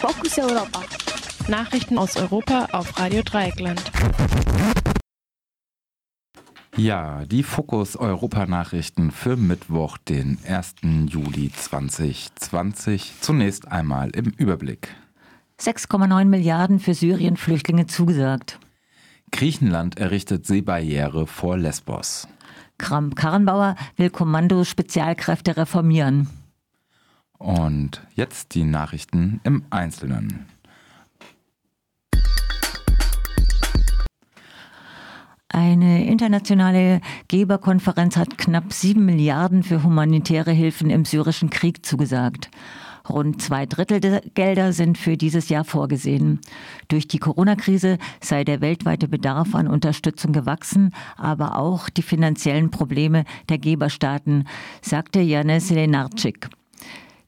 Fokus Europa. Nachrichten aus Europa auf Radio Dreieckland. Ja, die Fokus Europa Nachrichten für Mittwoch, den 1. Juli 2020. Zunächst einmal im Überblick. 6,9 Milliarden für Syrien-Flüchtlinge zugesagt. Griechenland errichtet Seebarriere vor Lesbos. Kramp-Karrenbauer will Kommando Spezialkräfte reformieren. Und jetzt die Nachrichten im Einzelnen. Eine internationale Geberkonferenz hat knapp sieben Milliarden für humanitäre Hilfen im syrischen Krieg zugesagt. Rund zwei Drittel der Gelder sind für dieses Jahr vorgesehen. Durch die Corona-Krise sei der weltweite Bedarf an Unterstützung gewachsen, aber auch die finanziellen Probleme der Geberstaaten, sagte Janis Lenarczyk.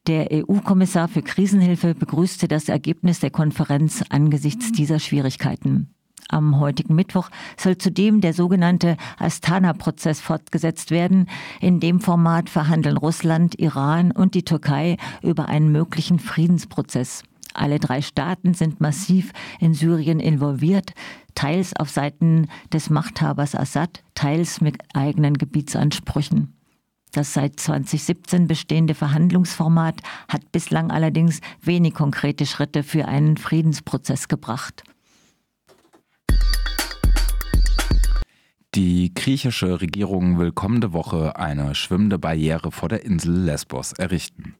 Der EU-Kommissar für Krisenhilfe begrüßte das Ergebnis der Konferenz angesichts dieser Schwierigkeiten. Am heutigen Mittwoch soll zudem der sogenannte Astana-Prozess fortgesetzt werden. In dem Format verhandeln Russland, Iran und die Türkei über einen möglichen Friedensprozess. Alle drei Staaten sind massiv in Syrien involviert, teils auf Seiten des Machthabers Assad, teils mit eigenen Gebietsansprüchen. Das seit 2017 bestehende Verhandlungsformat hat bislang allerdings wenig konkrete Schritte für einen Friedensprozess gebracht. Die griechische Regierung will kommende Woche eine schwimmende Barriere vor der Insel Lesbos errichten.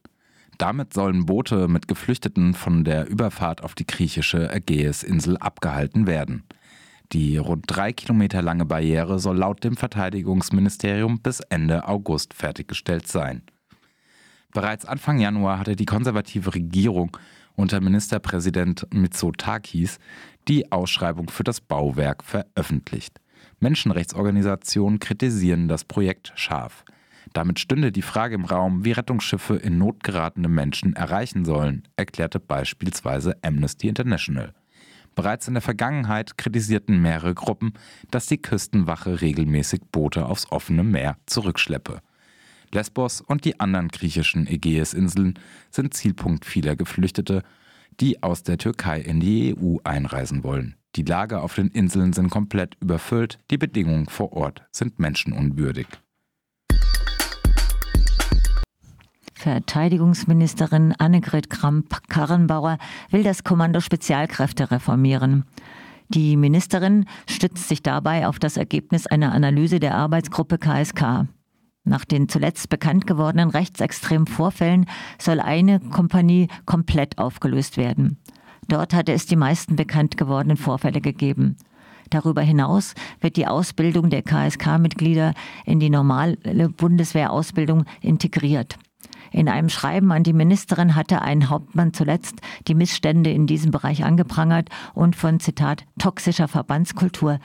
Damit sollen Boote mit Geflüchteten von der Überfahrt auf die griechische Ägäisinsel abgehalten werden. Die rund drei Kilometer lange Barriere soll laut dem Verteidigungsministerium bis Ende August fertiggestellt sein. Bereits Anfang Januar hatte die konservative Regierung unter Ministerpräsident Mitsotakis die Ausschreibung für das Bauwerk veröffentlicht. Menschenrechtsorganisationen kritisieren das Projekt scharf. Damit stünde die Frage im Raum, wie Rettungsschiffe in Not geratene Menschen erreichen sollen, erklärte beispielsweise Amnesty International. Bereits in der Vergangenheit kritisierten mehrere Gruppen, dass die Küstenwache regelmäßig Boote aufs offene Meer zurückschleppe. Lesbos und die anderen griechischen Ägäisinseln sind Zielpunkt vieler Geflüchtete, die aus der Türkei in die EU einreisen wollen. Die Lager auf den Inseln sind komplett überfüllt, die Bedingungen vor Ort sind menschenunwürdig. Verteidigungsministerin Annegret Kramp-Karrenbauer will das Kommando Spezialkräfte reformieren. Die Ministerin stützt sich dabei auf das Ergebnis einer Analyse der Arbeitsgruppe KSK. Nach den zuletzt bekannt gewordenen rechtsextremen Vorfällen soll eine Kompanie komplett aufgelöst werden. Dort hatte es die meisten bekannt gewordenen Vorfälle gegeben. Darüber hinaus wird die Ausbildung der KSK-Mitglieder in die normale Bundeswehrausbildung integriert. In einem Schreiben an die Ministerin hatte ein Hauptmann zuletzt die Missstände in diesem Bereich angeprangert und von, Zitat, toxischer Verbandskultur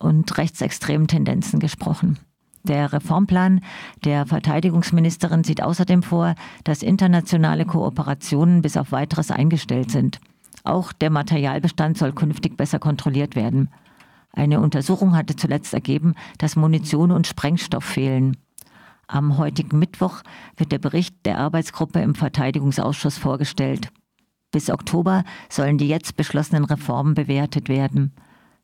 und rechtsextremen Tendenzen gesprochen. Der Reformplan der Verteidigungsministerin sieht außerdem vor, dass internationale Kooperationen bis auf weiteres eingestellt sind. Auch der Materialbestand soll künftig besser kontrolliert werden. Eine Untersuchung hatte zuletzt ergeben, dass Munition und Sprengstoff fehlen. Am heutigen Mittwoch wird der Bericht der Arbeitsgruppe im Verteidigungsausschuss vorgestellt. Bis Oktober sollen die jetzt beschlossenen Reformen bewertet werden.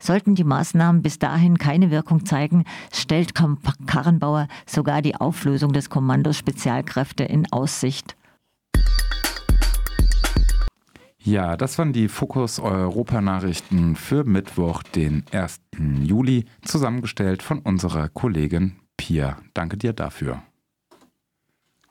Sollten die Maßnahmen bis dahin keine Wirkung zeigen, stellt Karrenbauer sogar die Auflösung des Kommandos Spezialkräfte in Aussicht. Ja, das waren die Fokus Europa Nachrichten für Mittwoch, den 1. Juli, zusammengestellt von unserer Kollegin Pia. Danke dir dafür.